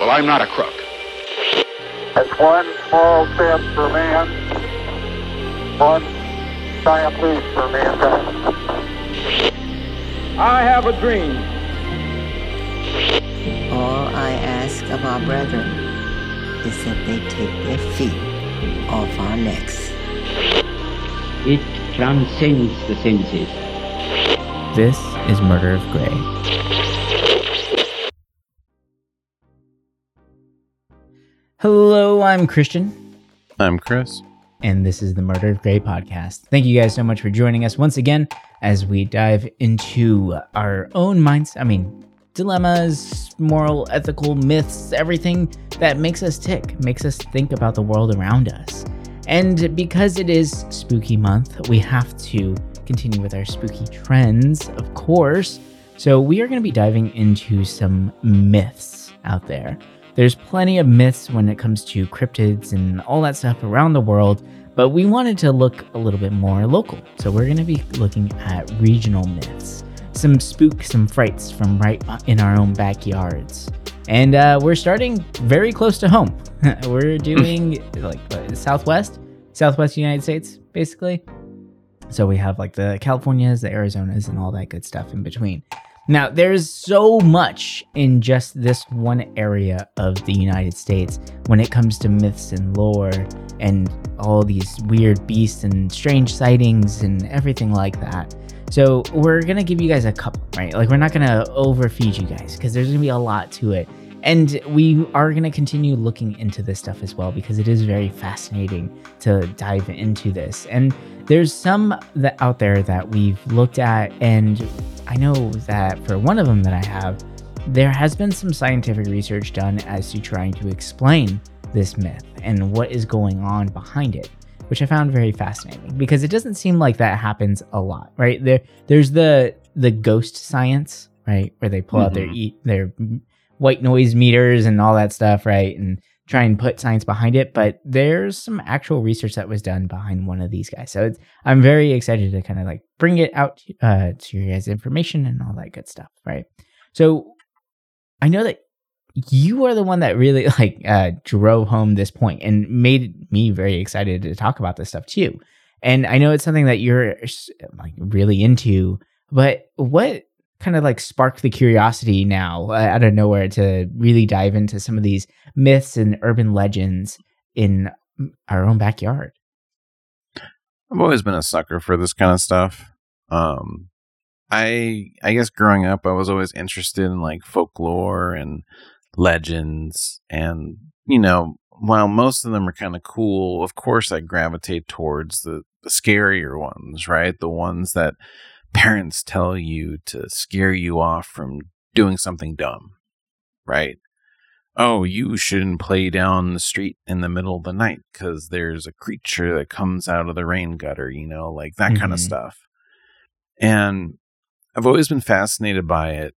Well, I'm not a crook. It's one small step for man, one giant leap for mankind. I have a dream. All I ask of our brethren is that they take their feet off our necks. It transcends the senses. This is Murder of Grey. Hello, I'm Christian, I'm Chris. and this is the Murder of Grey podcast. Thank you guys so much for joining us once again as we dive into our own minds. I mean, dilemmas, moral, ethical myths, everything that makes us tick, makes us think about the world around us. And because it is spooky month, we have to continue with our spooky trends, of course. So we are going to be diving into some myths out there. There's plenty of myths when it comes to cryptids and all that stuff around the world, but we wanted to look a little bit more local. So we're going to be looking at regional myths, some spooks, some frights from right in our own backyards. And uh, we're starting very close to home. we're doing like what, Southwest, Southwest United States, basically. So we have like the Californias, the Arizonas, and all that good stuff in between. Now, there's so much in just this one area of the United States when it comes to myths and lore and all these weird beasts and strange sightings and everything like that. So, we're to give you guys a couple, right? Like, we're not to overfeed you guys because there's to be a lot to it. And we are going to continue looking into this stuff as well because it is very fascinating to dive into this. And there's some that out there that we've looked at, and I know that for one of them that I have, there has been some scientific research done as to trying to explain this myth and what is going on behind it, which I found very fascinating because it doesn't seem like that happens a lot, right? There, there's the the ghost science, right, where they pull out their mm-hmm. e- their white noise meters and all that stuff, right, and try and put science behind it. But there's some actual research that was done behind one of these guys, so I'm very excited to kind of like bring it out uh, to your guys' information and all that good stuff, right? So I know that you are the one that really like uh, drove home this point and made me very excited to talk about this stuff too. And I know it's something that you're like really into, but what kind of like sparked the curiosity now uh, out of nowhere to really dive into some of these myths and urban legends in our own backyard? I've always been a sucker for this kind of stuff. Um, I I guess growing up, I was always interested in like folklore and legends, and you know, while most of them are kind of cool, of course, I gravitate towards the, the scarier ones, right? The ones that parents tell you to scare you off from doing something dumb, right? Oh, you shouldn't play down the street in the middle of the night because there's a creature that comes out of the rain gutter, you know, like that kind of mm-hmm. stuff. And I've always been fascinated by it.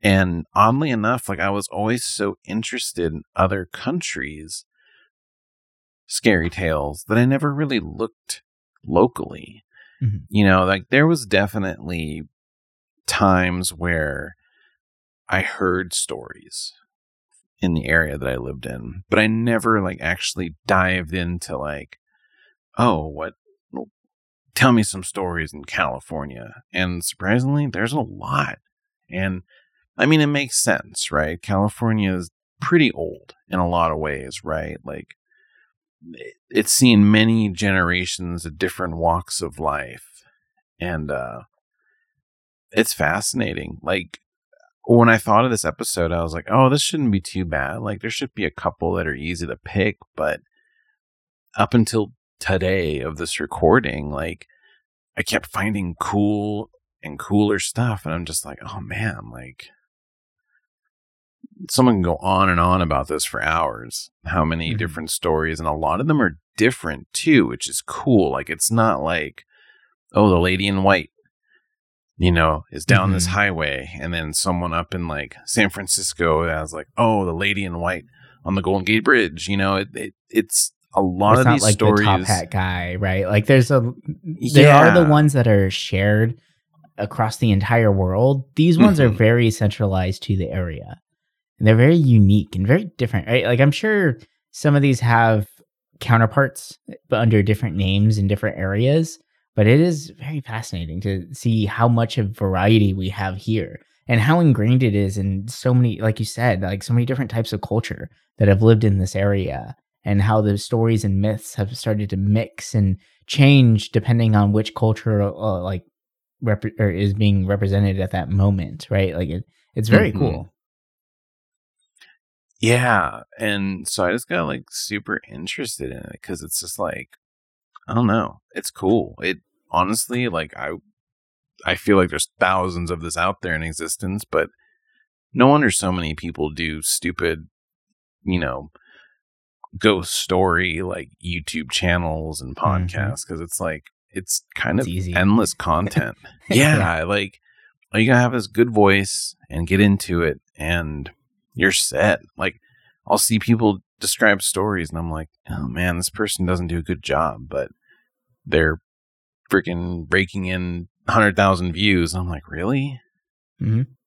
And oddly enough, like I was always so interested in other countries' scary tales that I never really looked locally. Mhm. You know, like there was definitely times where I heard stories in the area that I lived in, but I never like actually dived into like, oh, what tell me some stories in California. And surprisingly, there's a lot. And I mean, it makes sense, right? California is pretty old in a lot of ways, right? Like, it's seen many generations of different walks of life. And, uh, it's fascinating. Like, when I thought of this episode, I was like, oh, this shouldn't be too bad. Like, there should be a couple that are easy to pick, but up until today of this recording, like, I kept finding cool and cooler stuff. And I'm just like, oh man, like, someone can go on and on about this for hours. How many Mhm. different stories, and a lot of them are different too, which is cool. Like, it's not like, oh, the lady in white, you know, is down this Mhm. highway, and then someone up in like San Francisco has like, oh, the lady in white on the Golden Gate Bridge. You know, it, it it's a lot it's of not these like stories. the top hat guy, right? Like there's a there are the ones that are shared across the entire world. These ones are Mhm. very centralized to the area. And they're very unique and very different, right? Like I'm sure some of these have counterparts, but under different names in different areas. But it is very fascinating to see how much of variety we have here and how ingrained it is in so many, like you said, like so many different types of culture that have lived in this area and how the stories and myths have started to mix and change depending on which culture uh, like rep- or is being represented at that moment, right? Like it, it's very Mhm. cool. Yeah, and so I just got like super interested in it because it's just like I don't know, it's cool. It honestly, like I, I feel like there's thousands of this out there in existence, but no wonder so many people do stupid, you know, ghost story like YouTube channels and Mhm. podcasts because it's like it's kind It's of easy. endless content. yeah, like all you gotta have is good voice and get into it and you're set. Like I'll see people describe stories and I'm like, oh man, this person doesn't do a good job, but they're freaking breaking in hundred thousand views. And I'm like, really?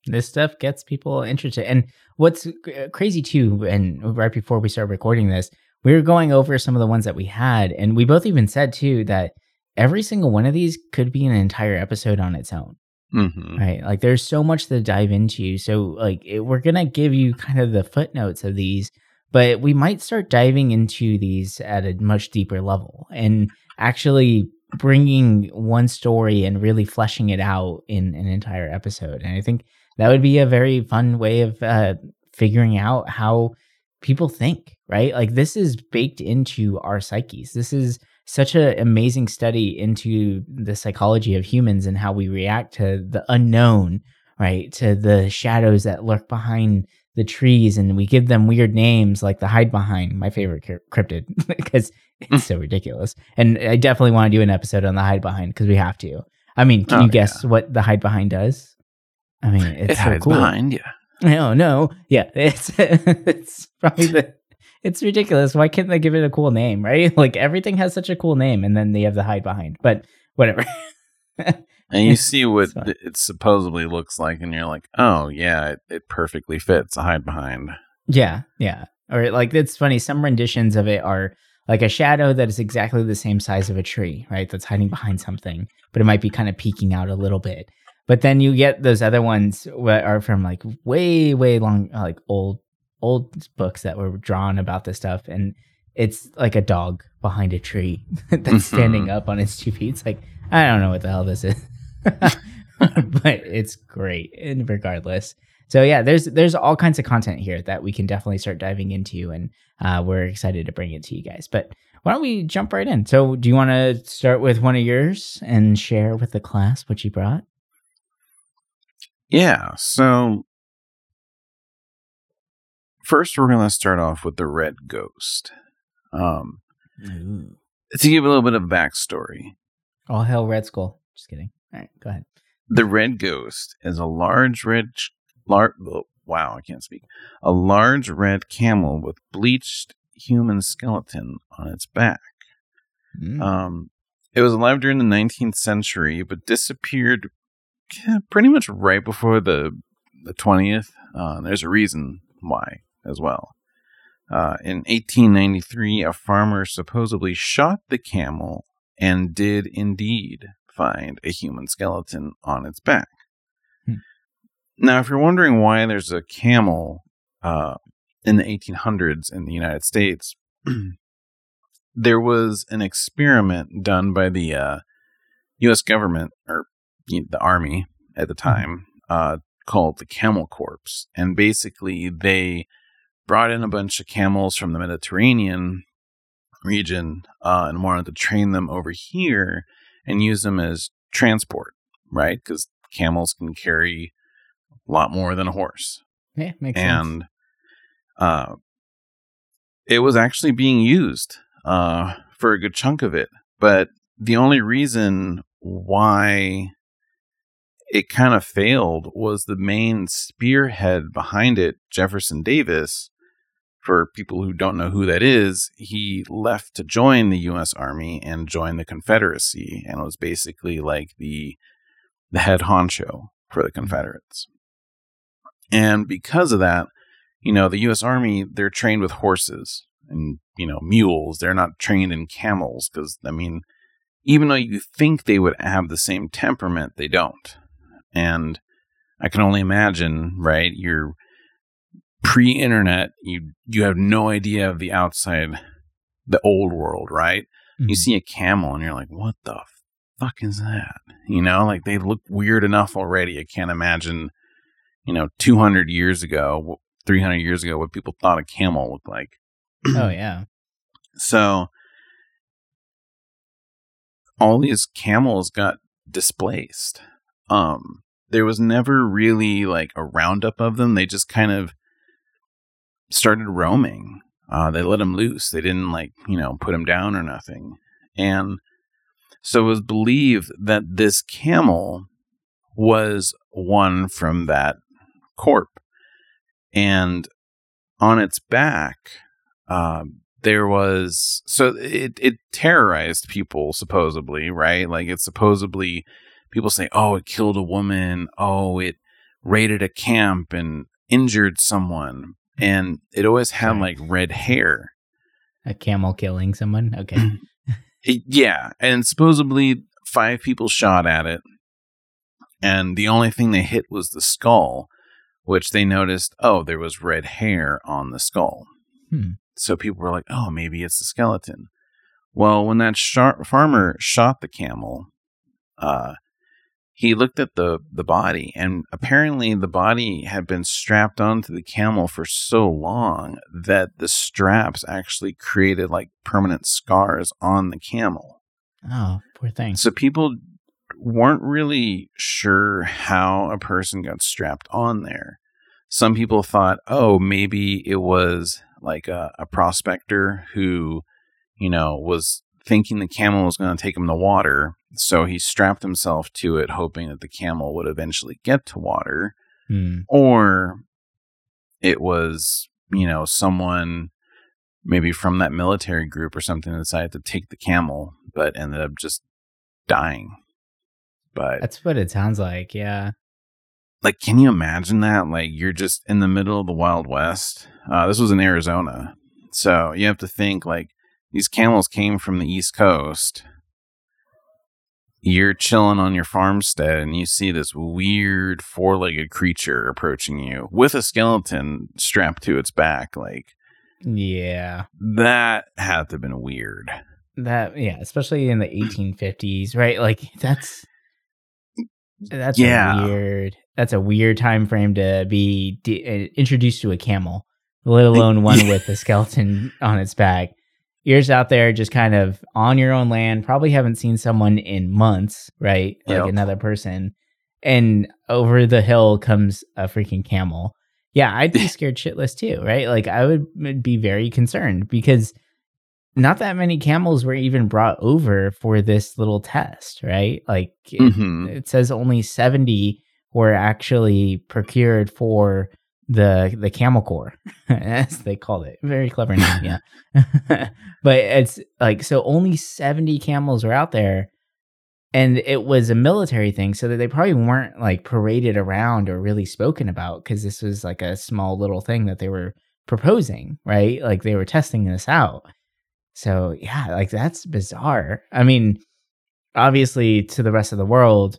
this stuff gets people interested. And what's uh, crazy too, and right before we started recording this, we were going over some of the ones that we had, and we both even said too that every single one of these could be an entire episode on its own, Mm-hmm. right? Like there's so much to dive into. So like it, we're gonna give you kind of the footnotes of these, but we might start diving into these at a much deeper level and actually bringing one story and really fleshing it out in an entire episode. And I think that would be a very fun way of uh, figuring out how people think, right? Like this is baked into our psyches. This is such an amazing study into the psychology of humans and how we react to the unknown, right? To the shadows that lurk behind the trees and we give them weird names like the hide behind, my favorite cryptid because it's hmm. so ridiculous. And I definitely want to do an episode on the hide behind because we have to. I mean, can Oh, you guess what the hide behind does? I mean, it's it so hides cool. behind you. Oh, no, no, yeah, it's it's probably the it's ridiculous. Why can't they give it a cool name, right? Like everything has such a cool name, and then they have the hide behind. But whatever. And you see what It's fine. th- it supposedly looks like, and you're like, oh, yeah, it, it perfectly fits a hide behind. yeah, yeah. Or like it's funny. Some renditions of it are like a shadow that is exactly the same size of a tree, right? That's hiding behind something, but it might be kind of peeking out a little bit. But then you get those other ones that are from like way, way long, like old, old books that were drawn about this stuff, and it's like a dog behind a tree that's standing up on its two feet. It's like I don't know what the hell this is, but it's great. And regardless, so yeah, there's there's all kinds of content here that we can definitely start diving into, and uh, we're excited to bring it to you guys. But why don't we jump right in? So, do you want to start with one of yours and share with the class what you brought? Yeah, so first we're going to start off with the Red Ghost. Um, to give a little bit of backstory, All hell, Red Skull. Just kidding. All right, go ahead. the Red Ghost is a large red, large, wow, I can't speak, a large red camel with bleached human skeleton on its back. Mm. Um, it was alive during the 19th century, but disappeared pretty much right before the the 20th. Uh, there's a reason why as well. Uh, in 1893, a farmer supposedly shot the camel and did indeed find a human skeleton on its back. Hmm. Now, if you're wondering why there's a camel uh, in the 1800s in the United States, there was an experiment done by the uh, U.S. government or you know, the army at the time uh, called the Camel Corps, and basically they brought in a bunch of camels from the Mediterranean region uh, and wanted to train them over here and use them as transport, right? Because camels can carry a lot more than a horse Yeah, makes sense. and uh, it was actually being used uh, for a good chunk of it. But the only reason why it kind of failed was the main spearhead behind it, Jefferson Davis. For people who don't know who that is, he left to join the U.S. Army and join the Confederacy, and was basically like the the head honcho for the mm-hmm. Confederates. And because of that, you know, the U.S. Army, they're trained with horses and, you know, mules. They're not trained in camels because, I mean, even though you think they would have the same temperament, they don't. And I can only imagine, right? You're pre-internet, you you have no idea of the outside, the old world, right? You Mhm. see a camel and you're like, what the fuck is that? You know, like they look weird enough already. I can't imagine, you know, 200 years ago, 300 years ago, what people thought a camel looked like. oh yeah. So all these camels got displaced. Um, there was never really like a roundup of them. They just kind of started roaming. Uh, they let them loose. They didn't like, you know, put them down or nothing. And so it was believed that this camel was one from that corp. And on its back, um, there was so it it terrorized people supposedly, right? Like it supposedly people say, "Oh, it killed a woman. Oh, it raided a camp and injured someone." And it always had Right. like red hair. A camel killing someone. Okay. It- yeah, and supposedly five people shot at it, and the only thing they hit was the skull, which they noticed. Oh, there was red hair on the skull. Hmm. So people were like, "Oh, maybe it's a skeleton." Well, when that shar- farmer shot the camel, uh, he looked at the the body, and apparently the body had been strapped onto the camel for so long that the straps actually created like permanent scars on the camel. Oh, poor thing. So people weren't really sure how a person got strapped on there. Some people thought, oh, maybe it was like a, a prospector who, you know, was thinking the camel was going to take him to water. So he strapped himself to it, hoping that the camel would eventually get to water. Hmm. Or it was, you know, someone maybe from that military group or something that decided to take the camel, but ended up just dying. But That's what it sounds like. Yeah. like, can you imagine that? Like, you're just in the middle of the Wild West. Uh, this was in Arizona. So you have to think, like, these camels came from the East Coast. You're chilling on your farmstead and you see this weird four legged creature approaching you with a skeleton strapped to its back. Like, Yeah. that had to have been weird. That yeah, especially in the 1850s, right? Like that's that's Yeah. a weird. That's a weird time frame to be de- uh, introduced to a camel, let alone one with a skeleton on its back. You're just out there, just kind of on your own land. Probably haven't seen someone in months, right? Like Yep. another person, and over the hill comes a freaking camel. Yeah, I'd be scared shitless too, right? Like I would be very concerned because not that many camels were even brought over for this little test, right? Like it, Mhm. it says only 70 were actually procured for the the camel corps as they called it. Very clever name yeah. But it's like so only 70 camels were out there and it was a military thing so that they probably weren't like paraded around or really spoken about because this was like a small little thing that they were proposing right? Like they were testing this out. So yeah like that's bizarre. I mean obviously to the rest of the world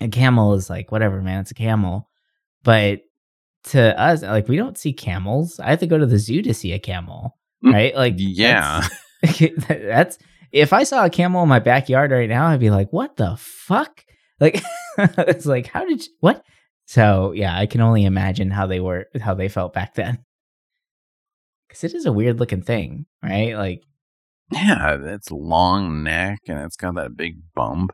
a camel is like whatever man it's a camel. But to us like we don't see camels. I have to go to the zoo to see a camel Mm, right? Like yeah. that's, that's if i saw a camel in my backyard right now i'd be like what the fuck? Like it's like how did you what? So yeah i can only imagine how they were how they felt back then. Because it is a weird looking thing right? Like Yeah, it's long neck and it's got that big bump.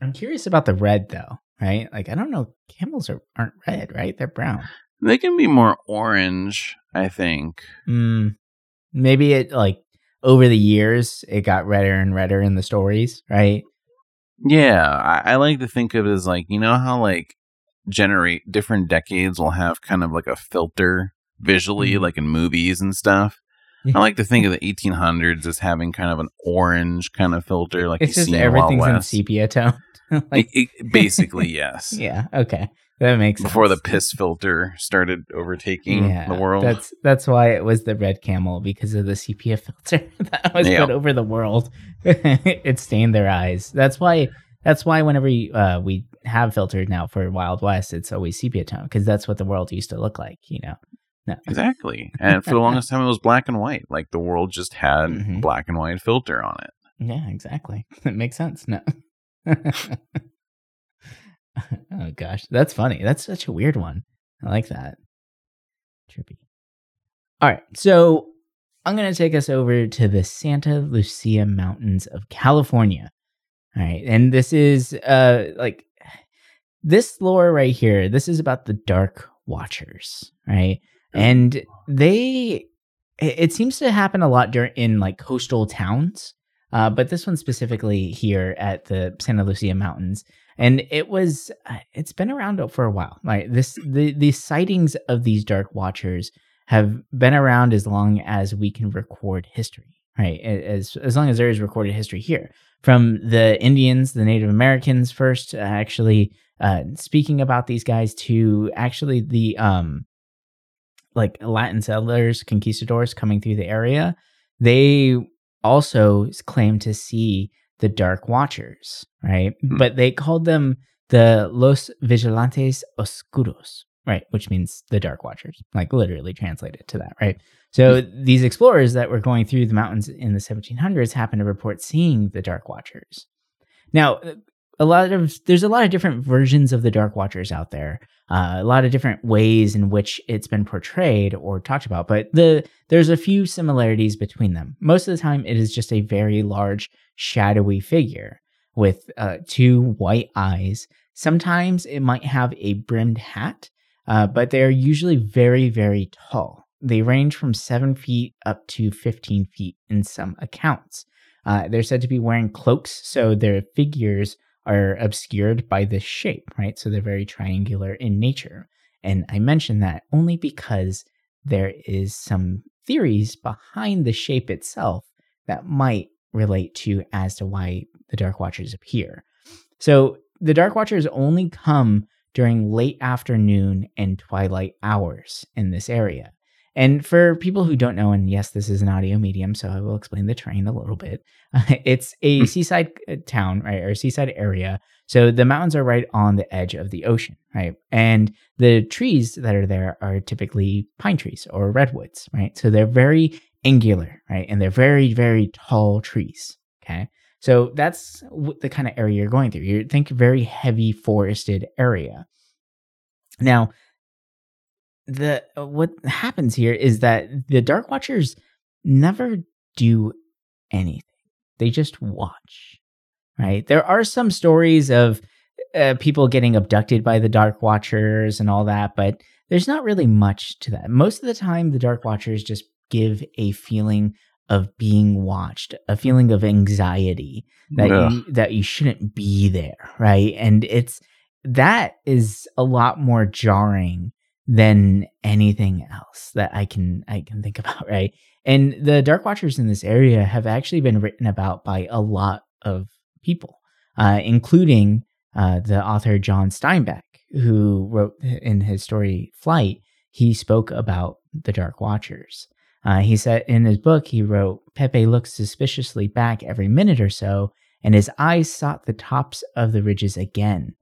i'm curious about the red though right? Like i don't know camels are, aren't red right? They're brown They can be more orange, I think. Mm, maybe it like over the years it got redder and redder in the stories, right? Yeah, I, I like to think of it as like, you know how like generate different decades will have kind of like a filter visually, Mhm. like in movies and stuff. I like to think of the 1800s as having kind of an orange kind of filter, like It's you just see in Wild everything's in sepia tone. like, It- it- basically, yes. yeah, okay, that makes sense. before the piss filter started overtaking the world. That's that's why it was the red camel because of the sepia filter that was Yeah. put over the world. it stained their eyes. That's why. That's why whenever you, uh, we have filtered now for Wild West, it's always sepia tone because that's what the world used to look like. You know. No. Exactly. And for the longest time, it was black and white. Like the world just had Mhm. black and white filter on it. Yeah, exactly. It makes sense. No. oh gosh, that's funny. That's such a weird one. I like that. Trippy. All right, so I'm gonna take us over to the Santa Lucia Mountains of California. All right, and this is uh like this lore right here. This is about the Dark Watchers, right? And they, it it seems to happen a lot during in like coastal towns. Uh, but this one specifically here at the Santa Lucia Mountains, and it was uh, it's been around for a while. Right, this the the sightings of these Dark Watchers have been around as long as we can record history. Right, as as long as there is recorded history here, from the Indians, the Native Americans first, uh, actually uh, speaking about these guys to actually the um like Latin settlers, conquistadors coming through the area. They also claim to see the Dark Watchers, right? Hmm. But they called them the Los Vigilantes Oscuros, right? Which means the Dark Watchers, like literally translated to that, right? So these explorers that were going through the mountains in the 1700s happened to report seeing the Dark Watchers. Now, a lot of there's a lot of different versions of the Dark Watchers out there. Uh, a lot of different ways in which it's been portrayed or talked about, but the there's a few similarities between them. Most of the time, it is just a very large, shadowy figure with uh, two white eyes. Sometimes it might have a brimmed hat, uh, but they are usually very, very tall. They range from seven feet up to 15 feet in some accounts. Uh, they're said to be wearing cloaks, so their figures are obscured by this shape, right? So they're very triangular in nature. And I mention that only because there is some theories behind the shape itself that might relate to as to why the Dark Watchers appear. So the Dark Watchers only come during late afternoon and twilight hours in this area. And for people who don't know, and yes, this is an audio medium, so I will explain the terrain a little bit. it's a seaside uh, town, right, or seaside area. So the mountains are right on the edge of the ocean, right? And the trees that are there are typically pine trees or redwoods, right? So they're very angular, right? And they're very, very tall trees, okay? So that's the kind of area you're going through. You think very heavy forested area. Now, the uh, what happens here is that the Dark Watchers never do anything. They just watch. Right? There are some stories of uh, people getting abducted by the Dark Watchers and all that, but there's not really much to that. Most of the time the Dark Watchers just give a feeling of being watched, a feeling of anxiety that Ugh. you that you shouldn't be there, right? And it's that is a lot more jarring than anything else that I can I can think about, right? And the Dark Watchers in this area have actually been written about by a lot of people, uh, including uh, the author John Steinbeck, who wrote in his story Flight. He spoke about the Dark Watchers. Uh, he said in his book, he wrote, Pepe looked suspiciously back every minute or so, and his eyes sought the tops of the ridges again.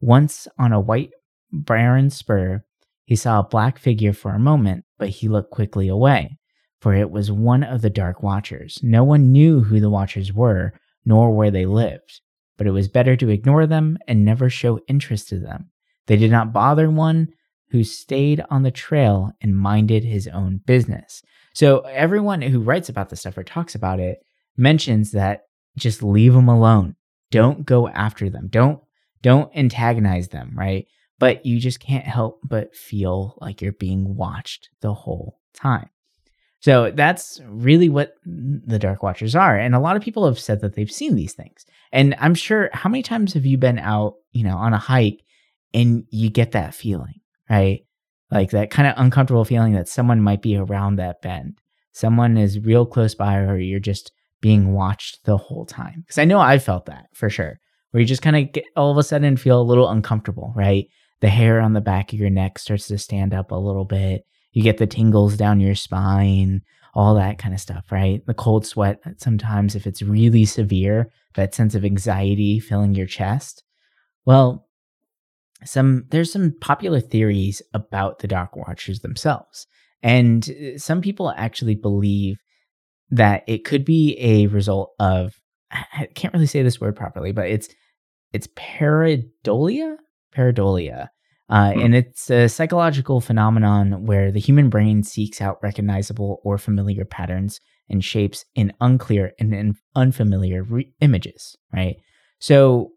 Once on a white barren spur, he saw a black figure for a moment, but he looked quickly away, for it was one of the Dark Watchers. No one knew who the Watchers were, nor where they lived, but it was better to ignore them and never show interest to them. They did not bother one who stayed on the trail and minded his own business. So everyone who writes about this stuff or talks about it mentions that just leave them alone. Don't go after them. Don't don't antagonize them, right? But you just can't help but feel like you're being watched the whole time. So that's really what the Dark Watchers are. And a lot of people have said that they've seen these things. And I'm sure how many times have you been out, you know, on a hike and you get that feeling, right? Like that kind of uncomfortable feeling that someone might be around that bend. Someone is real close by, or you're just being watched the whole time. Because I know I felt that for sure, where you just kind of get all of a sudden feel a little uncomfortable, right? The hair on the back of your neck starts to stand up a little bit. You get the tingles down your spine, all that kind of stuff, right? The cold sweat, sometimes if it's really severe, that sense of anxiety filling your chest. Well, some there's some popular theories about the dark watchers themselves. And uh, some people actually believe that it could be a result of I can't really say this word properly, but it's it's pareidolia, pareidolia, uh, hmm. and it's a psychological phenomenon where the human brain seeks out recognizable or familiar patterns and shapes in unclear and in unfamiliar re- images. Right. So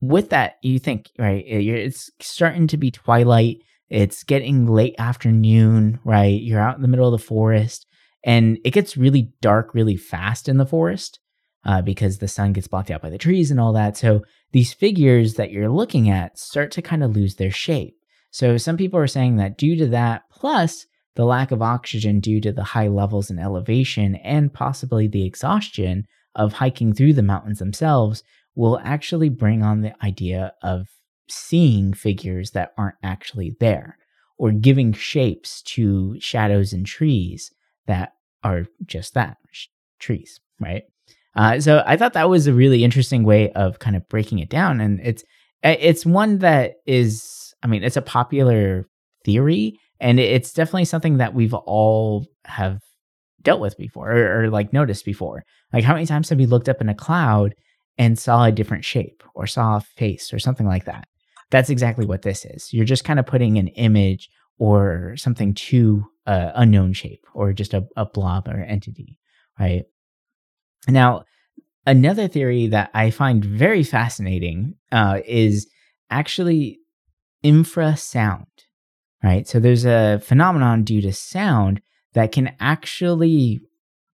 with that, you think right, it's starting to be twilight. It's getting late afternoon, right? You're out in the middle of the forest, and it gets really dark really fast in the forest uh, because the sun gets blocked out by the trees and all that. So these figures that you're looking at start to kind of lose their shape. So some people are saying that due to that, plus the lack of oxygen due to the high levels in elevation and possibly the exhaustion of hiking through the mountains themselves, will actually bring on the idea of seeing figures that aren't actually there or giving shapes to shadows and trees that are just that trees, right? Uh, so I thought that was a really interesting way of kind of breaking it down, and it's it's one that is, I mean, it's a popular theory, and it's definitely something that we've all have dealt with before or, or like noticed before. Like how many times have we looked up in a cloud and saw a different shape or saw a face or something like that? That's exactly what this is. You're just kind of putting an image or something to a unknown shape or just a, a blob or entity, right? Now, another theory that I find very fascinating uh, is actually infrasound, right? So there's a phenomenon due to sound that can actually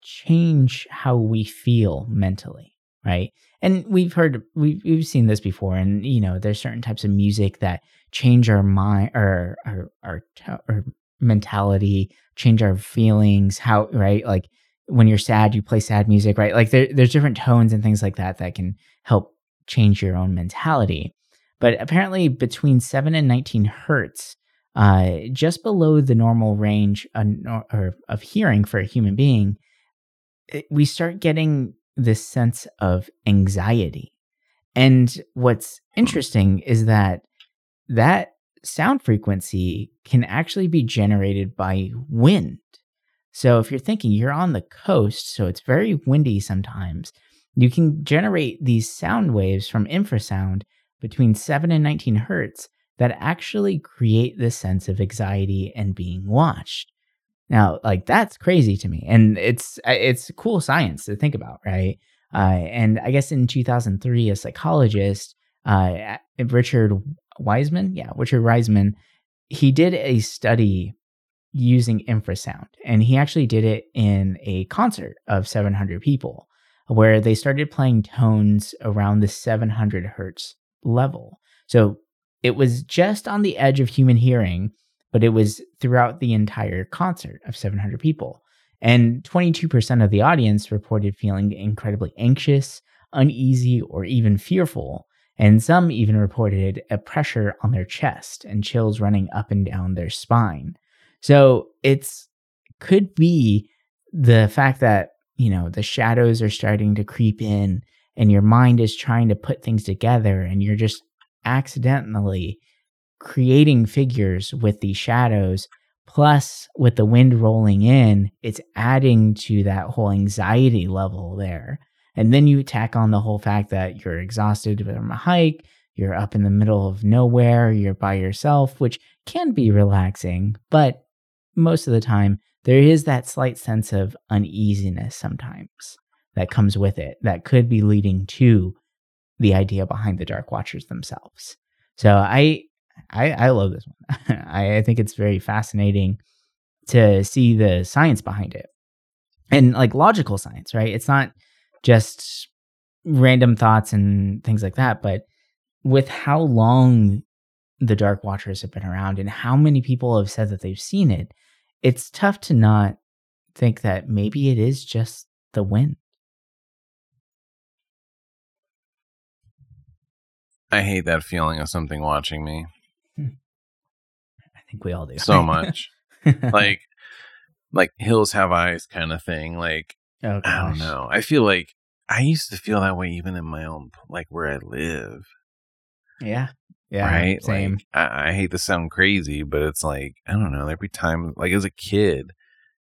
change how we feel mentally, right? and we've heard we've we've seen this before and you know there's certain types of music that change our mind or our our, our mentality change our feelings how right like when you're sad you play sad music right like there, there's different tones and things like that that can help change your own mentality but apparently between 7 and 19 hertz uh, just below the normal range of, of hearing for a human being it, we start getting this sense of anxiety. And what's interesting is that that sound frequency can actually be generated by wind. So if you're thinking you're on the coast, so it's very windy sometimes, you can generate these sound waves from infrasound between 7 and 19 hertz that actually create this sense of anxiety and being watched. Now, like that's crazy to me, and it's it's cool science to think about, right? Uh, and I guess in 2003, a psychologist, uh, Richard Wiseman, yeah, Richard Wiseman, he did a study using infrasound, and he actually did it in a concert of 700 people, where they started playing tones around the 700 hertz level. So it was just on the edge of human hearing but it was throughout the entire concert of 700 people. And 22% of the audience reported feeling incredibly anxious, uneasy, or even fearful. And some even reported a pressure on their chest and chills running up and down their spine. So it's could be the fact that, you know, the shadows are starting to creep in and your mind is trying to put things together and you're just accidentally creating figures with these shadows plus with the wind rolling in it's adding to that whole anxiety level there. And then you tack on the whole fact that you're exhausted from a hike you're up in the middle of nowhere you're by yourself which can be relaxing but most of the time there is that slight sense of uneasiness sometimes that comes with it that could be leading to the idea behind the dark watchers themselves so i I, I love this one. I, I think it's very fascinating to see the science behind it and like logical science, right? It's not just random thoughts and things like that, but with how long the Dark Watchers have been around and how many people have said that they've seen it, it's tough to not think that maybe it is just the wind. I hate that feeling of something watching me. Hmm. I think we all do. so much. like like hills have eyes kind of thing. Like oh, I don't know. I feel like I used to feel that way even in my own like where I live. Yeah. Yeah. right? Same. Like, I, I hate to sound crazy, but it's like I don't know. Every time, like as a kid,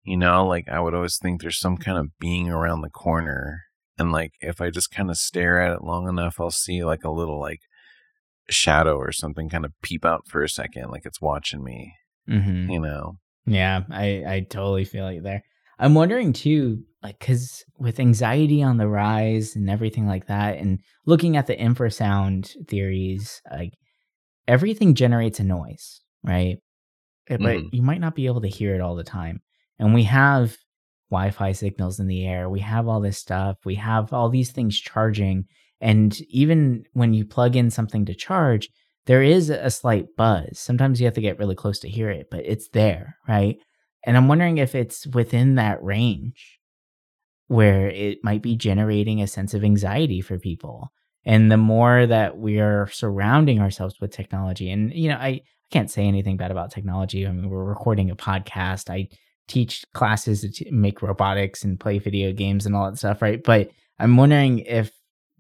you know, like I would always think there's some kind of being around the corner, and like if I just kind of stare at it long enough, I'll see like a little like shadow or something kind of peep out for a second, like it's watching me. hmm You know? Yeah, I I totally feel you there. I'm wondering too, like, because with anxiety on the rise and everything like that, and looking at the infrasound theories, like everything generates a noise, right? But Mhm. you might not be able to hear it all the time. And we have Wi-Fi signals in the air. We have all this stuff. We have all these things charging, and even when you plug in something to charge, there is a slight buzz. Sometimes you have to get really close to hear it, but it's there, right? And I'm wondering if it's within that range where it might be generating a sense of anxiety for people. And the more that we are surrounding ourselves with technology, and you know, I, I can't say anything bad about technology. I mean, we're recording a podcast. I teach classes to t- make robotics and play video games and all that stuff, right? But I'm wondering if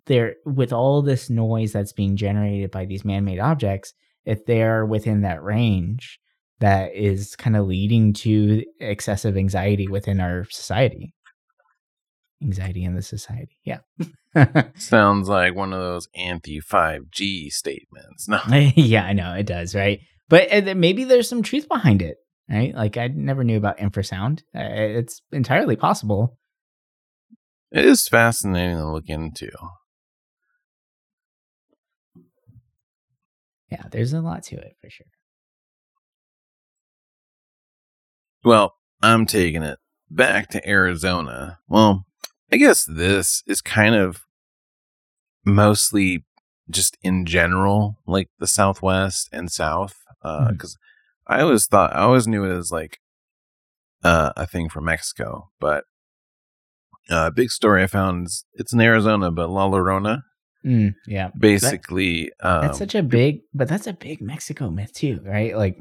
there, with all this noise that's being generated by these man-made objects, if they're within that range that is kind of leading to excessive anxiety within our society. Anxiety in the society. Yeah. Sounds like one of those anti 5G statements. No. yeah, I know it does, right? But uh, maybe there's some truth behind it, right? Like I never knew about infrasound. Uh, it's entirely possible. It is fascinating to look into. Yeah, there's a lot to it for sure. Well, I'm taking it back to Arizona. Well, I guess this is kind of mostly just in general, like the Southwest and South. Because I always thought, I always knew it as like uh, a thing from Mexico. But uh, a big story I found is it's in Arizona, but La Llorona, Mm, yeah, basically. um, that's such a big, but that's a big Mexico myth too, right? Like,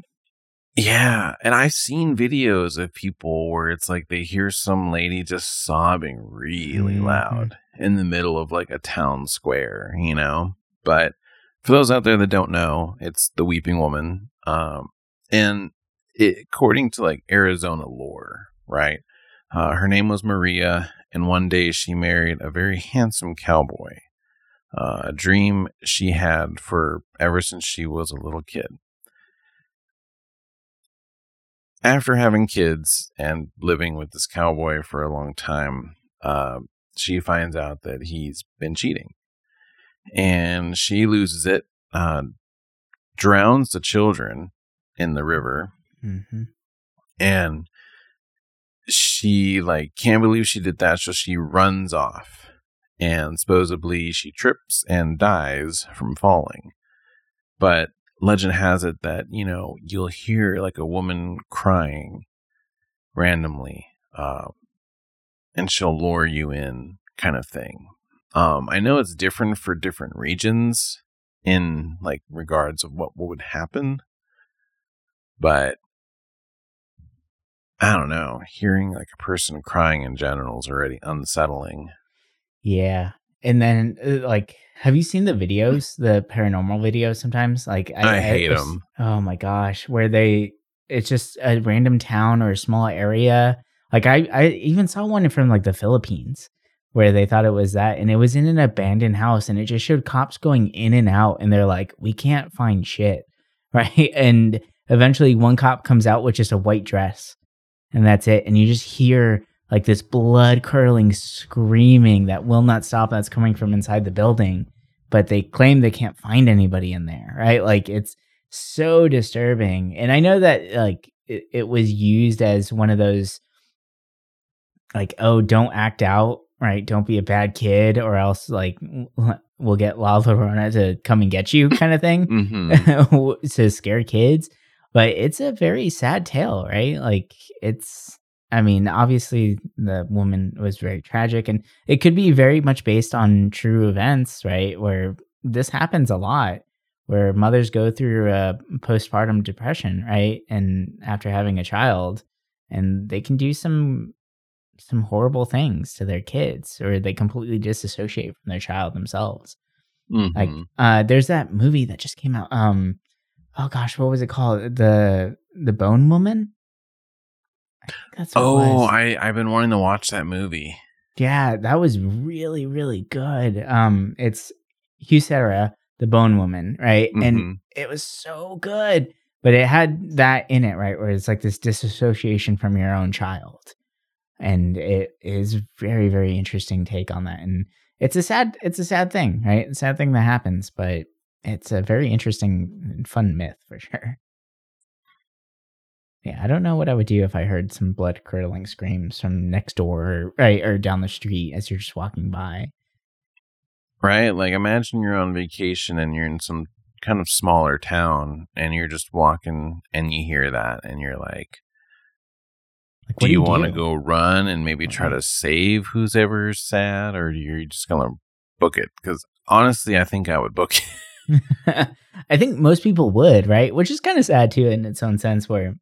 Yeah, and I've seen videos of people where it's like they hear some lady just sobbing really Mhm. loud in the middle of like a town square, you know. But for those out there that don't know, it's the Weeping Woman, um, and it, according to like Arizona lore, right? Uh, her name was Maria, and one day she married a very handsome cowboy. Uh, a dream she had for ever since she was a little kid after having kids and living with this cowboy for a long time, uh, she finds out that he's been cheating, and she loses it, uh, drowns the children in the river, mhm. and she like can't believe she did that, so she runs off, and supposedly she trips and dies from falling, but legend has it that you know you'll hear like a woman crying randomly uh, and she'll lure you in kind of thing um, i know it's different for different regions in like regards of what, what would happen but i don't know hearing like a person crying in general is already unsettling yeah. And then, uh, like, have you seen the videos, the paranormal videos? Sometimes, like, I hate it's- 'em. Oh my gosh, where they, it's just a random town or a small area. Like, I, I even saw one from like the Philippines where they thought it was that, and it was in an abandoned house, and it just showed cops going in and out, and they're like, we can't find shit, right? And eventually, one cop comes out with just a white dress, and that's it, and you just hear like this blood curdling screaming that will not stop that's coming from inside the building but they claim they can't find anybody in there right? Like it's so disturbing. And i know that like it, it was used as one of those like oh don't act out right? Don't be a bad kid or else like we'll get La Llorona to come and get you kind of thing hmm to scare kids. But it's a very sad tale right? Like it's i mean obviously the woman was very tragic and it could be very much based on true events right where this happens a lot where mothers go through a postpartum depression, right? And after having a child, and they can do some some horrible things to their kids or they completely disassociate from their child themselves. Like Mhm. uh there's that movie that just came out um oh gosh, what was it called? The the Bone Woman? That's oh. I I've been wanting to watch that movie. Yeah, that was really, really good. Um, it's Huesera the Bone Woman, right? And Mhm. it was so good, but it had that in it, right? Where it's like this disassociation from your own child, and it is very, very interesting take on that. And it's a sad, it's a sad thing, right? A sad thing that happens, but it's a very interesting and fun myth for sure. Yeah, I don't know what I would do if I heard some blood curdling screams from next door, or, right, or down the street as you're just walking by. Right? Like imagine you're on vacation and you're in some kind of smaller town and you're just walking and you hear that and you're like, Like, do what you want to go run and maybe try uh-huh. to save who's ever sad or are you're just going to book it? Because honestly, I think I would book it. I think most people would, right? Which is kind of sad too, in its own sense, where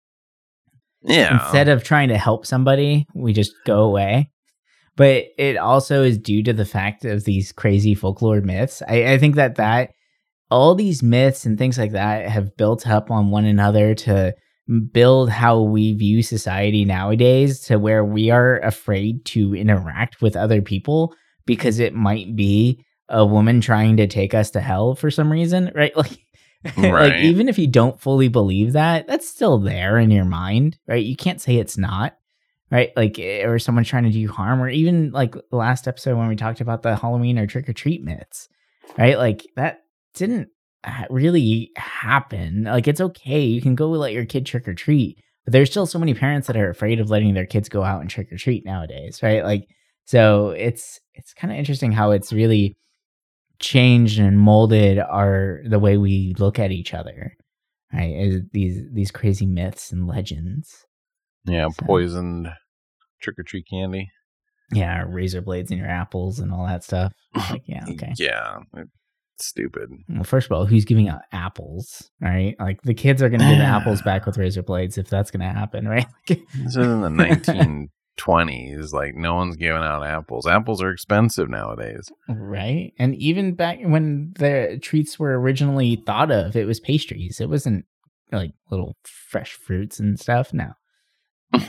yeah. instead of trying to help somebody, we just go away. But it also is due to the fact of these crazy folklore myths. I, I think that that all these myths and things like that have built up on one another to build how we view society nowadays to where we are afraid to interact with other people because it might be a woman trying to take us to hell for some reason, right? Like, like even if you don't fully believe that, that's still there in your mind, right? You can't say it's not, right? Like, eh, or someone's trying to do you harm, or even like last episode when we talked about the Halloween or trick or treat myths, right? Like that didn't really happen. Like it's okay, you can go let your kid trick or treat, but there's still so many parents that are afraid of letting their kids go out and trick or treat nowadays, right? Like, so it's it's kind of interesting how it's really changed and molded our the way we look at each other right is these these crazy myths and legends yeah. So- Poisoned trick or treat candy. yeah razor blades in your apples and all that stuff like yeah okay Yeah. Stupid. well first of all who's giving out apples right like the kids are gonna give the apples back with razor blades if that's gonna happen right This is in the 1920s. Like, no one's giving out apples. Apples are expensive nowadays. right and even back when the treats were originally thought of it was pastries it wasn't like little fresh fruits and stuff no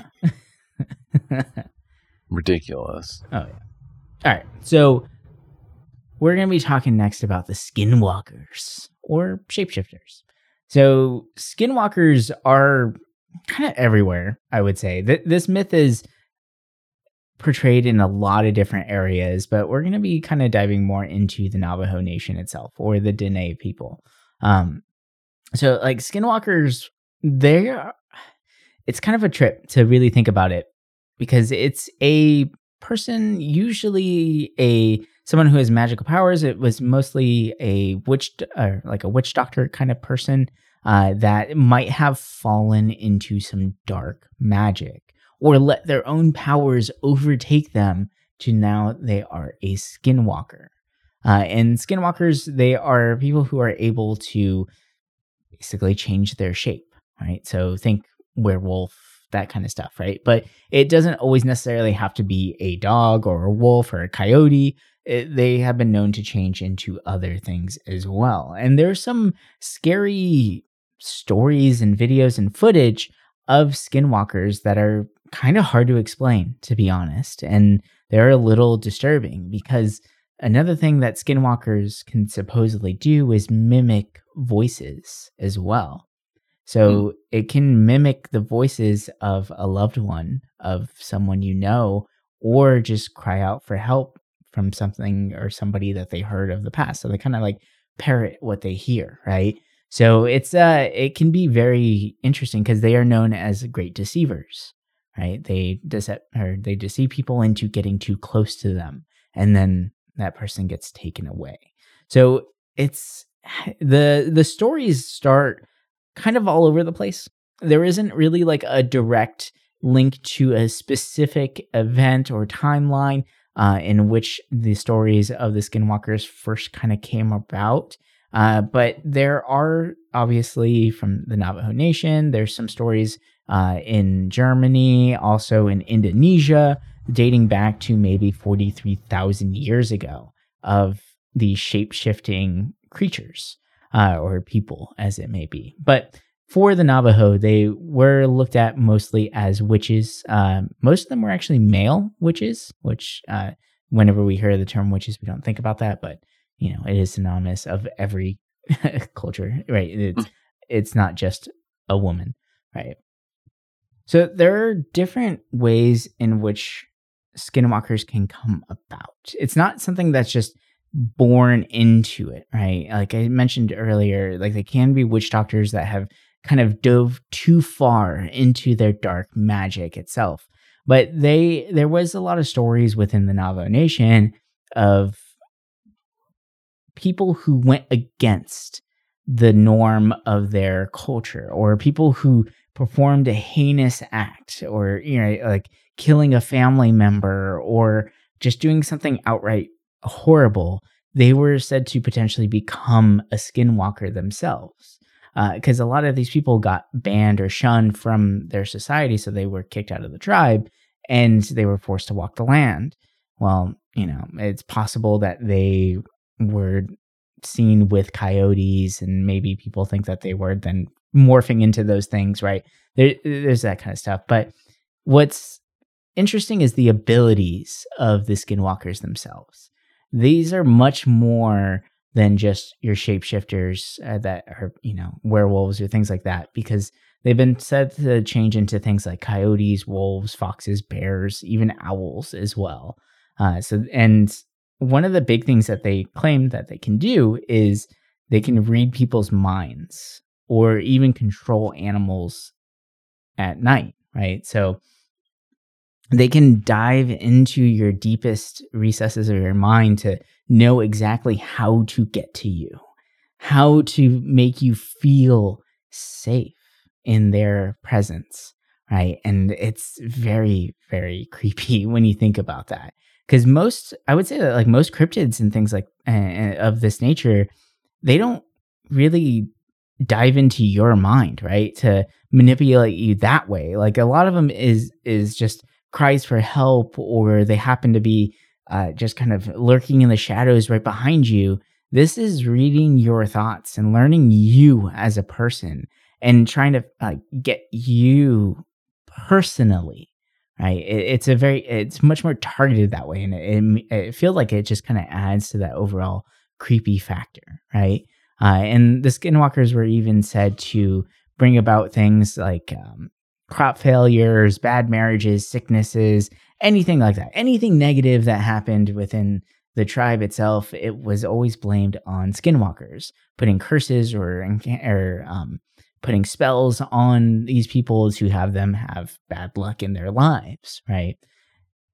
Ridiculous. Oh yeah. All right. So we're going to be talking next about the skinwalkers or shapeshifters. So skinwalkers are kind of everywhere, I would say. Th- this myth is portrayed in a lot of different areas, but we're going to be kind of diving more into the Navajo Nation itself or the Dene people. Um so like skinwalkers they're it's kind of a trip to really think about it because it's a person usually a someone who has magical powers it was mostly a witch or like a witch doctor kind of person uh, that might have fallen into some dark magic or let their own powers overtake them to now they are a skinwalker uh, and skinwalkers they are people who are able to basically change their shape right so think werewolf that kind of stuff right but it doesn't always necessarily have to be a dog or a wolf or a coyote. It- they have been known to change into other things as well. And there's some scary stories and videos and footage of skinwalkers that are kind of hard to explain, to be honest. And they're a little disturbing because another thing that skinwalkers can supposedly do is mimic voices as well. So it can mimic the voices of a loved one, of someone you know, or just cry out for help from something or somebody that they heard of the past. So they kind of like parrot what they hear, right? So it's uh it can be very interesting because they are known as great deceivers, right? They dece- or they deceive people into getting too close to them, and then that person gets taken away. So it's the the stories start kind of all over the place. There isn't really like a direct link to a specific event or timeline uh, in which the stories of the Skinwalkers first kind of came about. Uh, but there are obviously from the Navajo Nation. There's some stories uh, in Germany, also in Indonesia, dating back to maybe 43,000 years ago of these shape shifting creatures uh, or people, as it may be. But for the Navajo, they were looked at mostly as witches. Uh, most of them were actually male witches, which uh, whenever we hear the term witches, we don't think about that, but you know, it is synonymous of every culture, right? It's it's not just a woman, right? So there are different ways in which skinwalkers can come about. It's not something that's just born into it, right? Like I mentioned earlier, like they can be witch doctors that have kind of dove too far into their dark magic itself. But they there was a lot of stories within the Navajo Nation of people who went against the norm of their culture or people who performed a heinous act or you know like killing a family member or just doing something outright horrible they were said to potentially become a skinwalker themselves because uh, a lot of these people got banned or shunned from their society so they were kicked out of the tribe and they were forced to walk the land. Well you know it's possible that they were seen with coyotes and maybe people think that they were then morphing into those things right? There, there's that kind of stuff. But what's interesting is the abilities of the skinwalkers themselves. These are much more than just your shapeshifters uh, that are you know werewolves or things like that because they've been said to change into things like coyotes wolves foxes bears even owls as well. Uh, so and one of the big things that they claim that they can do is they can read people's minds or even control animals at night, right? So they can dive into your deepest recesses of your mind to know exactly how to get to you, how to make you feel safe in their presence, right? And it's very, very creepy when you think about that because most i would say that like most cryptids and things like uh, of this nature they don't really dive into your mind right to manipulate you that way like a lot of them is is just cries for help or they happen to be uh, just kind of lurking in the shadows right behind you this is reading your thoughts and learning you as a person and trying to get you personally right? It, it's a very, it's much more targeted that way, and it, it, it feels like it just kind of adds to that overall creepy factor, right? Uh, and the skinwalkers were even said to bring about things like um, crop failures, bad marriages, sicknesses, anything like that. Anything negative that happened within the tribe itself, it was always blamed on skinwalkers, putting curses or or um, putting spells on these people to have them have bad luck in their lives, right?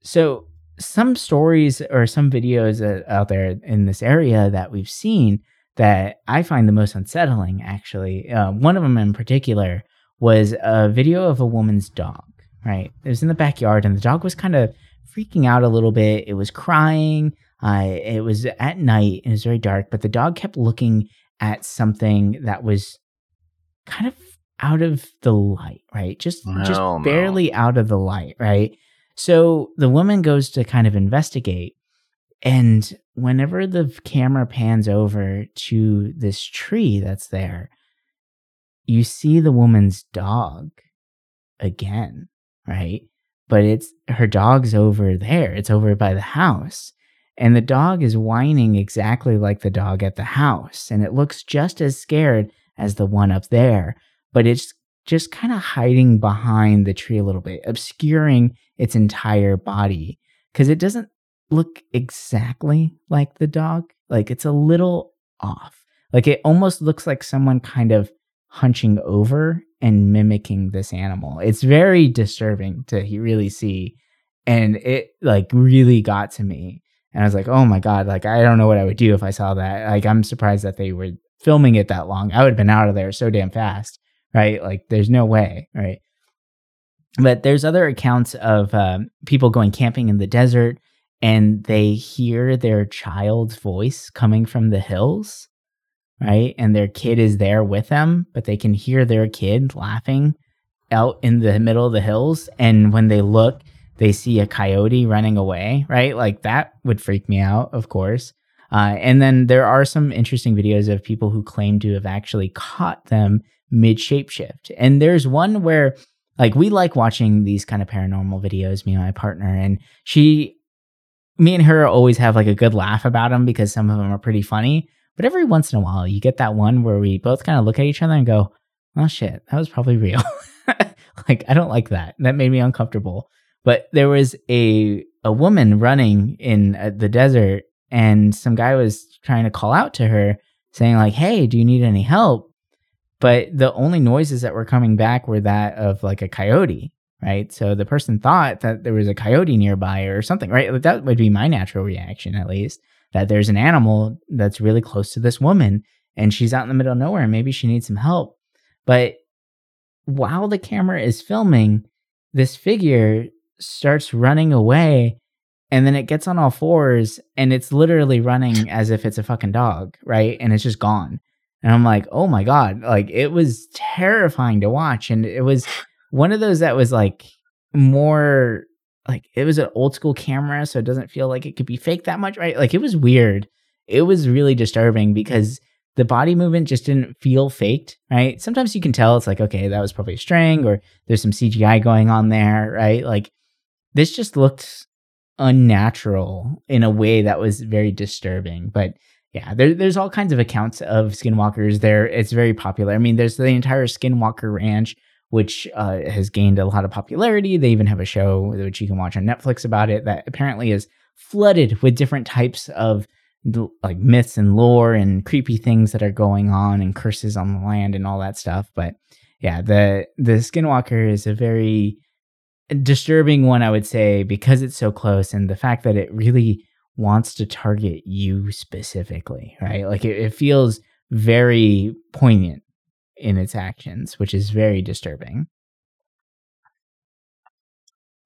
So, some stories or some videos out there in this area that we've seen that I find the most unsettling, actually, uh, one of them in particular was a video of a woman's dog, right? It was in the backyard, and the dog was kind of freaking out a little bit. It was crying. Uh, it was at night. It was very dark, but the dog kept looking at something that was kind of out of the light, right? Just Hell just no. barely out of the light, right? So the woman goes to kind of investigate and whenever the camera pans over to this tree that's there, you see the woman's dog again, right? But it's her dog's over there. It's over by the house. And the dog is whining exactly like the dog at the house. And it looks just as scared as the one up there, but it's just kind of hiding behind the tree a little bit, obscuring its entire body because it doesn't look exactly like the dog. Like it's a little off. Like it almost looks like someone kind of hunching over and mimicking this animal. It's very disturbing to really see. And it like really got to me. And I was like, oh my God, like I don't know what I would do if I saw that. Like I'm surprised that they were filming it that long. I would have been out of there so damn fast, right? Like there's no way, right? But there's other accounts of um, people going camping in the desert and they hear their child's voice coming from the hills, right? And their kid is there with them, but they can hear their kid laughing out in the middle of the hills. And when they look, they see a coyote running away, right? Like that would freak me out, of course. Uh, and then there are some interesting videos of people who claim to have actually caught them mid shapeshift. And there's one where, like, we like watching these kind of paranormal videos, me and my partner, and she, me and her always have like a good laugh about them because some of them are pretty funny. But every once in a while, you get that one where we both kind of look at each other and go, oh shit, that was probably real. like, I don't like that. That made me uncomfortable. But there was a, a woman running in uh, the desert and some guy was trying to call out to her saying like hey do you need any help but the only noises that were coming back were that of like a coyote right so the person thought that there was a coyote nearby or something right that would be my natural reaction at least that there's an animal that's really close to this woman and she's out in the middle of nowhere and maybe she needs some help but while the camera is filming this figure starts running away and then it gets on all fours and it's literally running as if it's a fucking dog, right? And it's just gone. And I'm like, oh my God. Like it was terrifying to watch. And it was one of those that was like more like it was an old school camera, so it doesn't feel like it could be fake that much, right? Like it was weird. It was really disturbing because the body movement just didn't feel faked, right? Sometimes you can tell it's like, okay, that was probably a string or there's some CGI going on there, right? Like this just looked unnatural in a way that was very disturbing. But yeah, there, there's all kinds of accounts of skinwalkers there. It's very popular. I mean, there's the entire Skinwalker Ranch, which uh, has gained a lot of popularity. They even have a show which you can watch on Netflix about it that apparently is flooded with different types of like myths and lore and creepy things that are going on and curses on the land and all that stuff. But yeah, the the Skinwalker is a very disturbing one, I would say, because it's so close and the fact that it really wants to target you specifically, right? Like it, it feels very poignant in its actions, which is very disturbing.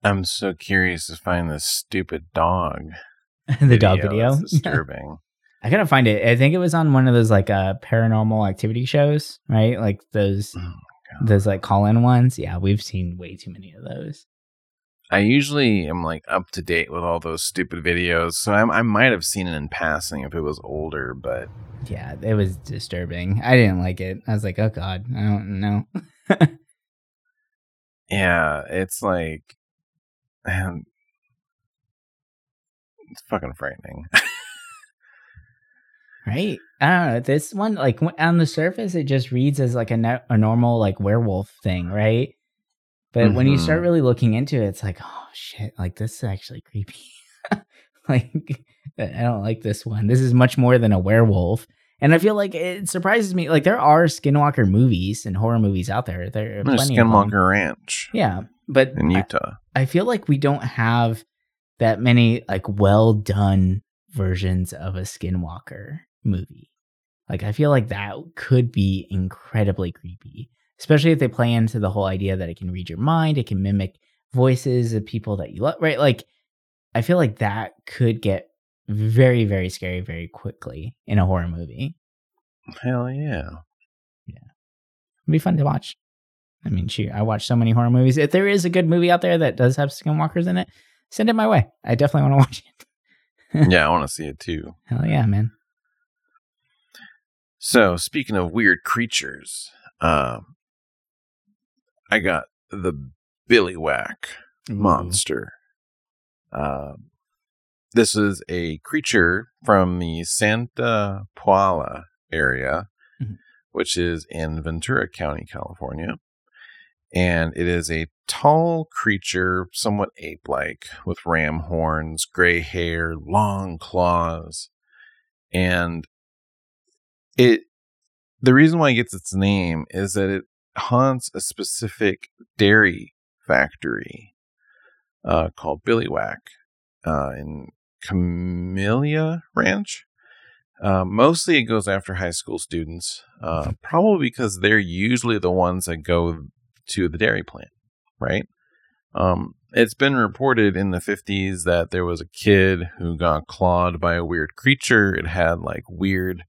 I'm so curious to find this stupid dog. the video. dog video. That's disturbing. I gotta find it. I think it was on one of those like uh paranormal activity shows, right? Like those oh those like call in ones. Yeah, we've seen way too many of those. I usually am like up to date with all those stupid videos, so I, I might have seen it in passing if it was older, but yeah, it was disturbing. I didn't like it. I was like, oh god, I don't know. yeah, it's like, man, it's fucking frightening. right? I don't know. This one, like on the surface, it just reads as like a, a normal like werewolf thing, right? But mm-hmm. when you start mm-hmm. really looking into it, it's like, oh shit, like this is actually creepy. like I don't like this one. This is much more than a werewolf. And I feel like it surprises me. Like there are Skinwalker movies and horror movies out there. There are There's plenty Skinwalker Ranch. Yeah, but in Utah, I, I feel like we don't have that many like well done versions of a Skinwalker movie. Like I feel like that could be incredibly creepy especially if they play into the whole idea that it can read your mind, it can mimic voices of people that you love, right? Like, I feel like that could get very, very scary very quickly in a horror movie. Hell yeah. Yeah. It'd be fun to watch. I mean, shoot, I watch so many horror movies. If there is a good movie out there that does have skinwalkers in it, send it my way. I definitely want to watch it. yeah, I want to see it too. Hell yeah, man. So, speaking of weird creatures, uh, I got the Billiwhack monster. Uh, this is a creature from the Santa Paula area, mm-hmm. which is in Ventura County, California. And it is a tall creature, somewhat ape like, with ram horns, gray hair, long claws. And it the reason why it gets its name is that it haunts a specific dairy factory uh, called Billiwhack uh, in Camellia Ranch. Uh, mostly it goes after high school students, uh, probably because they're usually the ones that go to the dairy plant, right? Um, it's been reported in the 50s that there was a kid who got clawed by a weird creature. It had like weird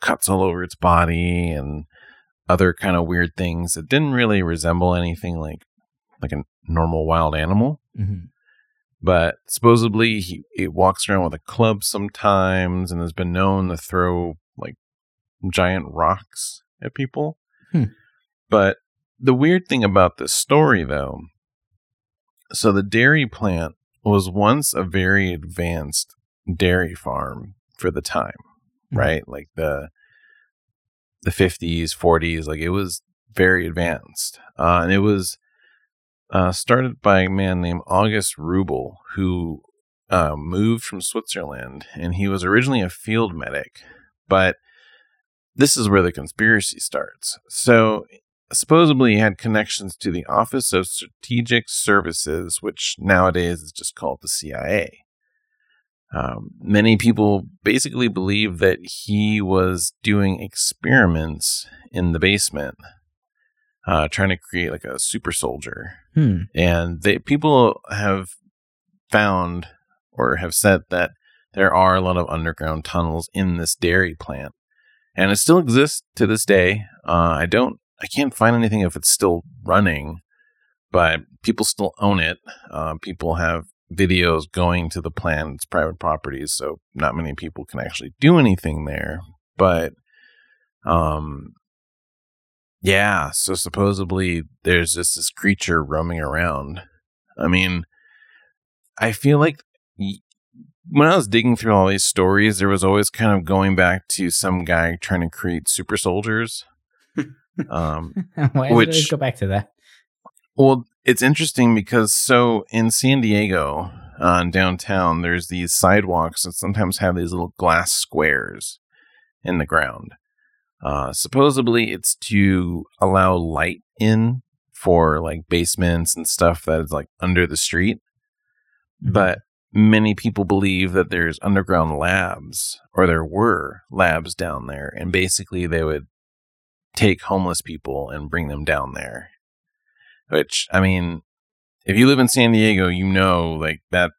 cuts all over its body and other kind of weird things that didn't really resemble anything like like a normal wild animal. Mhm. But supposedly he it walks around with a club sometimes and has been known to throw like giant rocks at people. Hmm. But the weird thing about this story though, so the dairy plant was once a very advanced dairy farm for the time, Mhm. right? Like the the 50s, 40s, like it was very advanced. Uh, and it was uh, started by a man named August Rubel, who uh, moved from Switzerland, and he was originally a field medic. But this is where the conspiracy starts. So, supposedly, he had connections to the Office of Strategic Services, which nowadays is just called the CIA. Um, many people basically believe that he was doing experiments in the basement, uh, trying to create like a super soldier. Hmm. and they people have found or have said that there are a lot of underground tunnels in this dairy plant and it still exists to this day. Uh, i don't i can't find anything if it's still running but people still own it. Uh, people have videos going to the plant it's private properties so not many people can actually do anything there but um yeah, so supposedly there's just this creature roaming around. I mean, I feel like y- when I was digging through all these stories, there was always kind of going back to some guy trying to create super soldiers. um, Why Which- go back to that? Well, it's interesting because so in San Diego, uh, downtown, there's these sidewalks that sometimes have these little glass squares in the ground. Uh, supposedly, it's to allow light in for like basements and stuff that is like under the street. But many people believe that there's underground labs, or there were labs down there, and basically they would take homeless people and bring them down there. Which, I mean, if you live in San Diego, you know, like that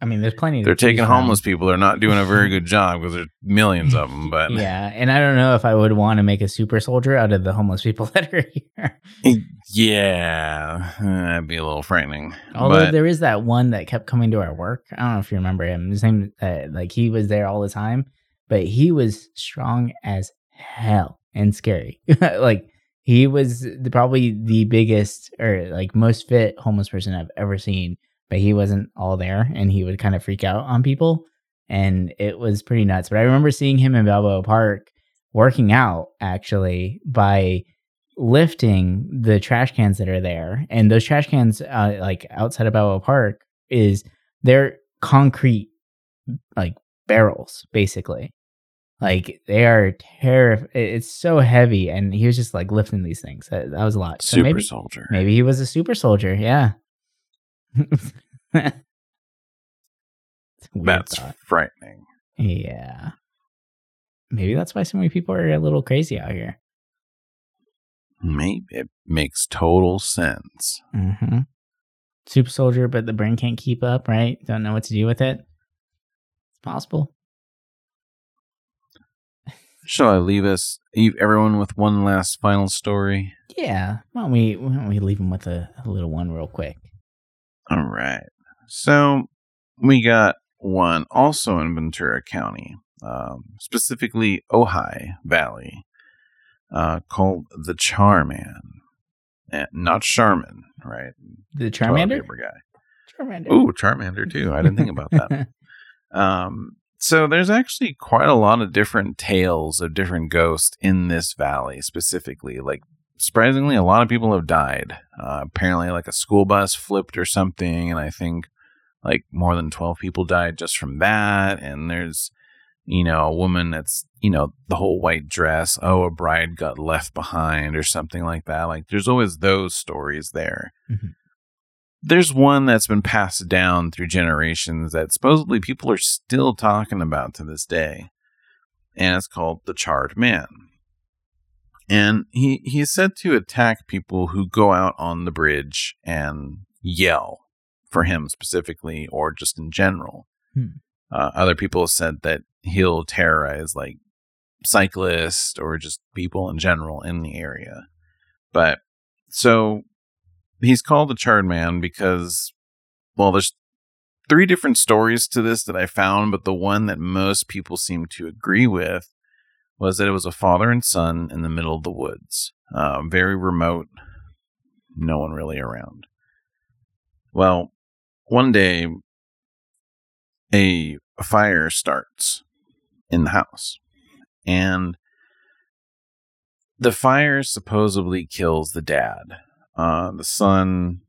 I mean, there's plenty. they're taking homeless people. They're not doing a very good job because there's millions of them. But Yeah, and I don't know if I would want to make a super soldier out of the homeless people that are here. yeah, that'd be a little frightening. Although but there is that one that kept coming to our work. I don't know if you remember him. His name, uh, like he was there all the time, but he was strong as hell and scary. like he was the, probably the biggest or like most fit homeless person I've ever seen. But he wasn't all there, and he would kind of freak out on people, and it was pretty nuts. But I remember seeing him in Balboa Park working out actually by lifting the trash cans that are there and those trash cans uh, like outside of Balboa Park is they're concrete like barrels basically like they are terrif- it's so heavy and he was just like lifting these things that, that was a lot so super maybe, soldier. maybe he was a super soldier yeah It's a weird That's thought. frightening. yeah maybe that's why so many people are a little crazy out here Maybe it makes total sense. Mm-hmm. Super soldier, but the brain can't keep up, right? Don't know what to do with it. It's possible. Shall I leave us, leave everyone with one last final story? Yeah. Why don't we why don't we leave him with a, a little one real quick? All right. So we got one also in Ventura County, um, specifically Ojai Valley, uh, called the Charman. And not Charmin, right? The Toilet Charmander? paper guy. Charmander. Ooh, Charmander too. I didn't think about that. Um, so there's actually quite a lot of different tales of different ghosts in this valley specifically. Like surprisingly, a lot of people have died. Uh, apparently, like a school bus flipped or something, and I think like more than twelve people died just from that. And there's you know a woman that's you know the whole white dress. Oh, a bride got left behind or something like that. Like there's always those stories there there's one that's been passed down through generations that supposedly people are still talking about to this day. And it's called the Charred Man. And he, he is said to attack people who go out on the bridge and yell for him specifically or just in general. Hmm. Uh, other people have said that he'll terrorize like cyclists or just people in general in the area. But so he's called the charred man because, well, there's three different stories to this that I found, but the one that most people seem to agree with was that it was a father and son in the middle of the woods, uh, very remote, no one really around. Well, one day, a fire starts in the house, and the fire supposedly kills the dad. Uh, the son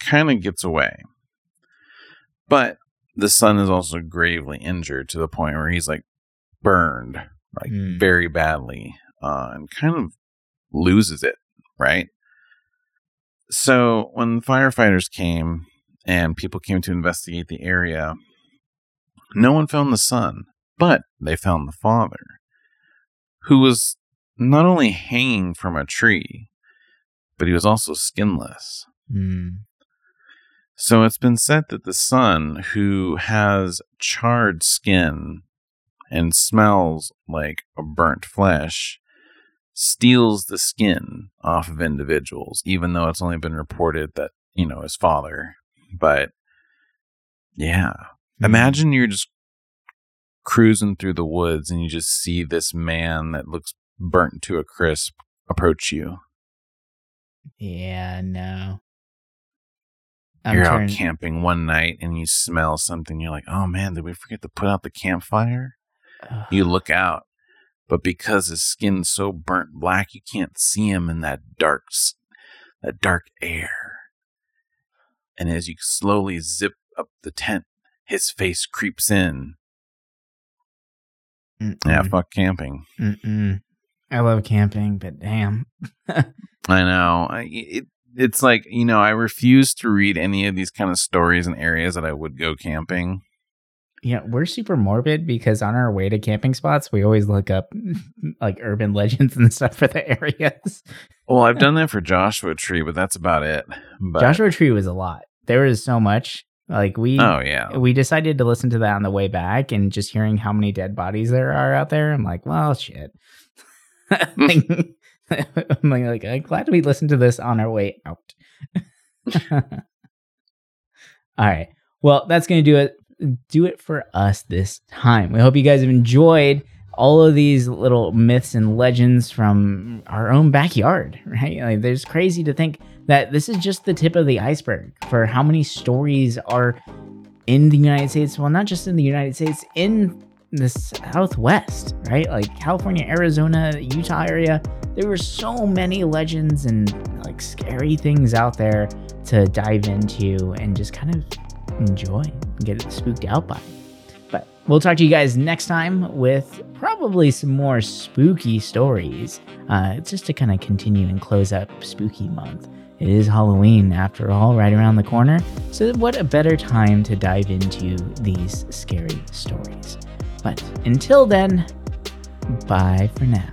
kind of gets away, but the son is also gravely injured to the point where he's like burned like Mm. very badly uh, and kind of loses it, right? So when firefighters came and people came to investigate the area, no one found the son, but they found the father, who was not only hanging from a tree, but he was also skinless. Mm. So it's been said that the son, who has charred skin and smells like a burnt flesh, steals the skin off of individuals, even though it's only been reported that, you know, his father. But yeah, imagine you're just cruising through the woods and you just see this man that looks burnt to a crisp approach you. Yeah, no. I'm you're turn- out camping one night and you smell something. You're like, oh man, did we forget to put out the campfire? Ugh. You look out, but because his skin's so burnt black, you can't see him in that dark, that dark air. And as you slowly zip up the tent, his face creeps in. Yeah, Mm-mm. fuck camping. Mm-mm. I love camping, but damn. I know. It, it's like you know, I refuse to read any of these kind of stories in areas that I would go camping. Yeah, we're super morbid because on our way to camping spots, we always look up like urban legends and stuff for the areas. Well, I've done that for Joshua Tree, but that's about it. But, Joshua Tree was a lot. There was so much. Like we Oh yeah. we decided to listen to that on the way back and just hearing how many dead bodies there are out there, I'm like, well shit. I'm like, I'm glad we listened to this on our way out. All right. Well, that's gonna do it do it for us this time. We hope you guys have enjoyed all of these little myths and legends from our own backyard, right? Like there's crazy to think that this is just the tip of the iceberg for how many stories are in the United States. Well, not just in the United States, in the Southwest, right? Like California, Arizona, Utah area. There were so many legends and like scary things out there to dive into and just kind of enjoy and get spooked out by. But we'll talk to you guys next time with probably some more spooky stories. Uh, just to kind of continue and close up spooky month. It is Halloween after all, right around the corner. So, what a better time to dive into these scary stories? But until then, bye for now.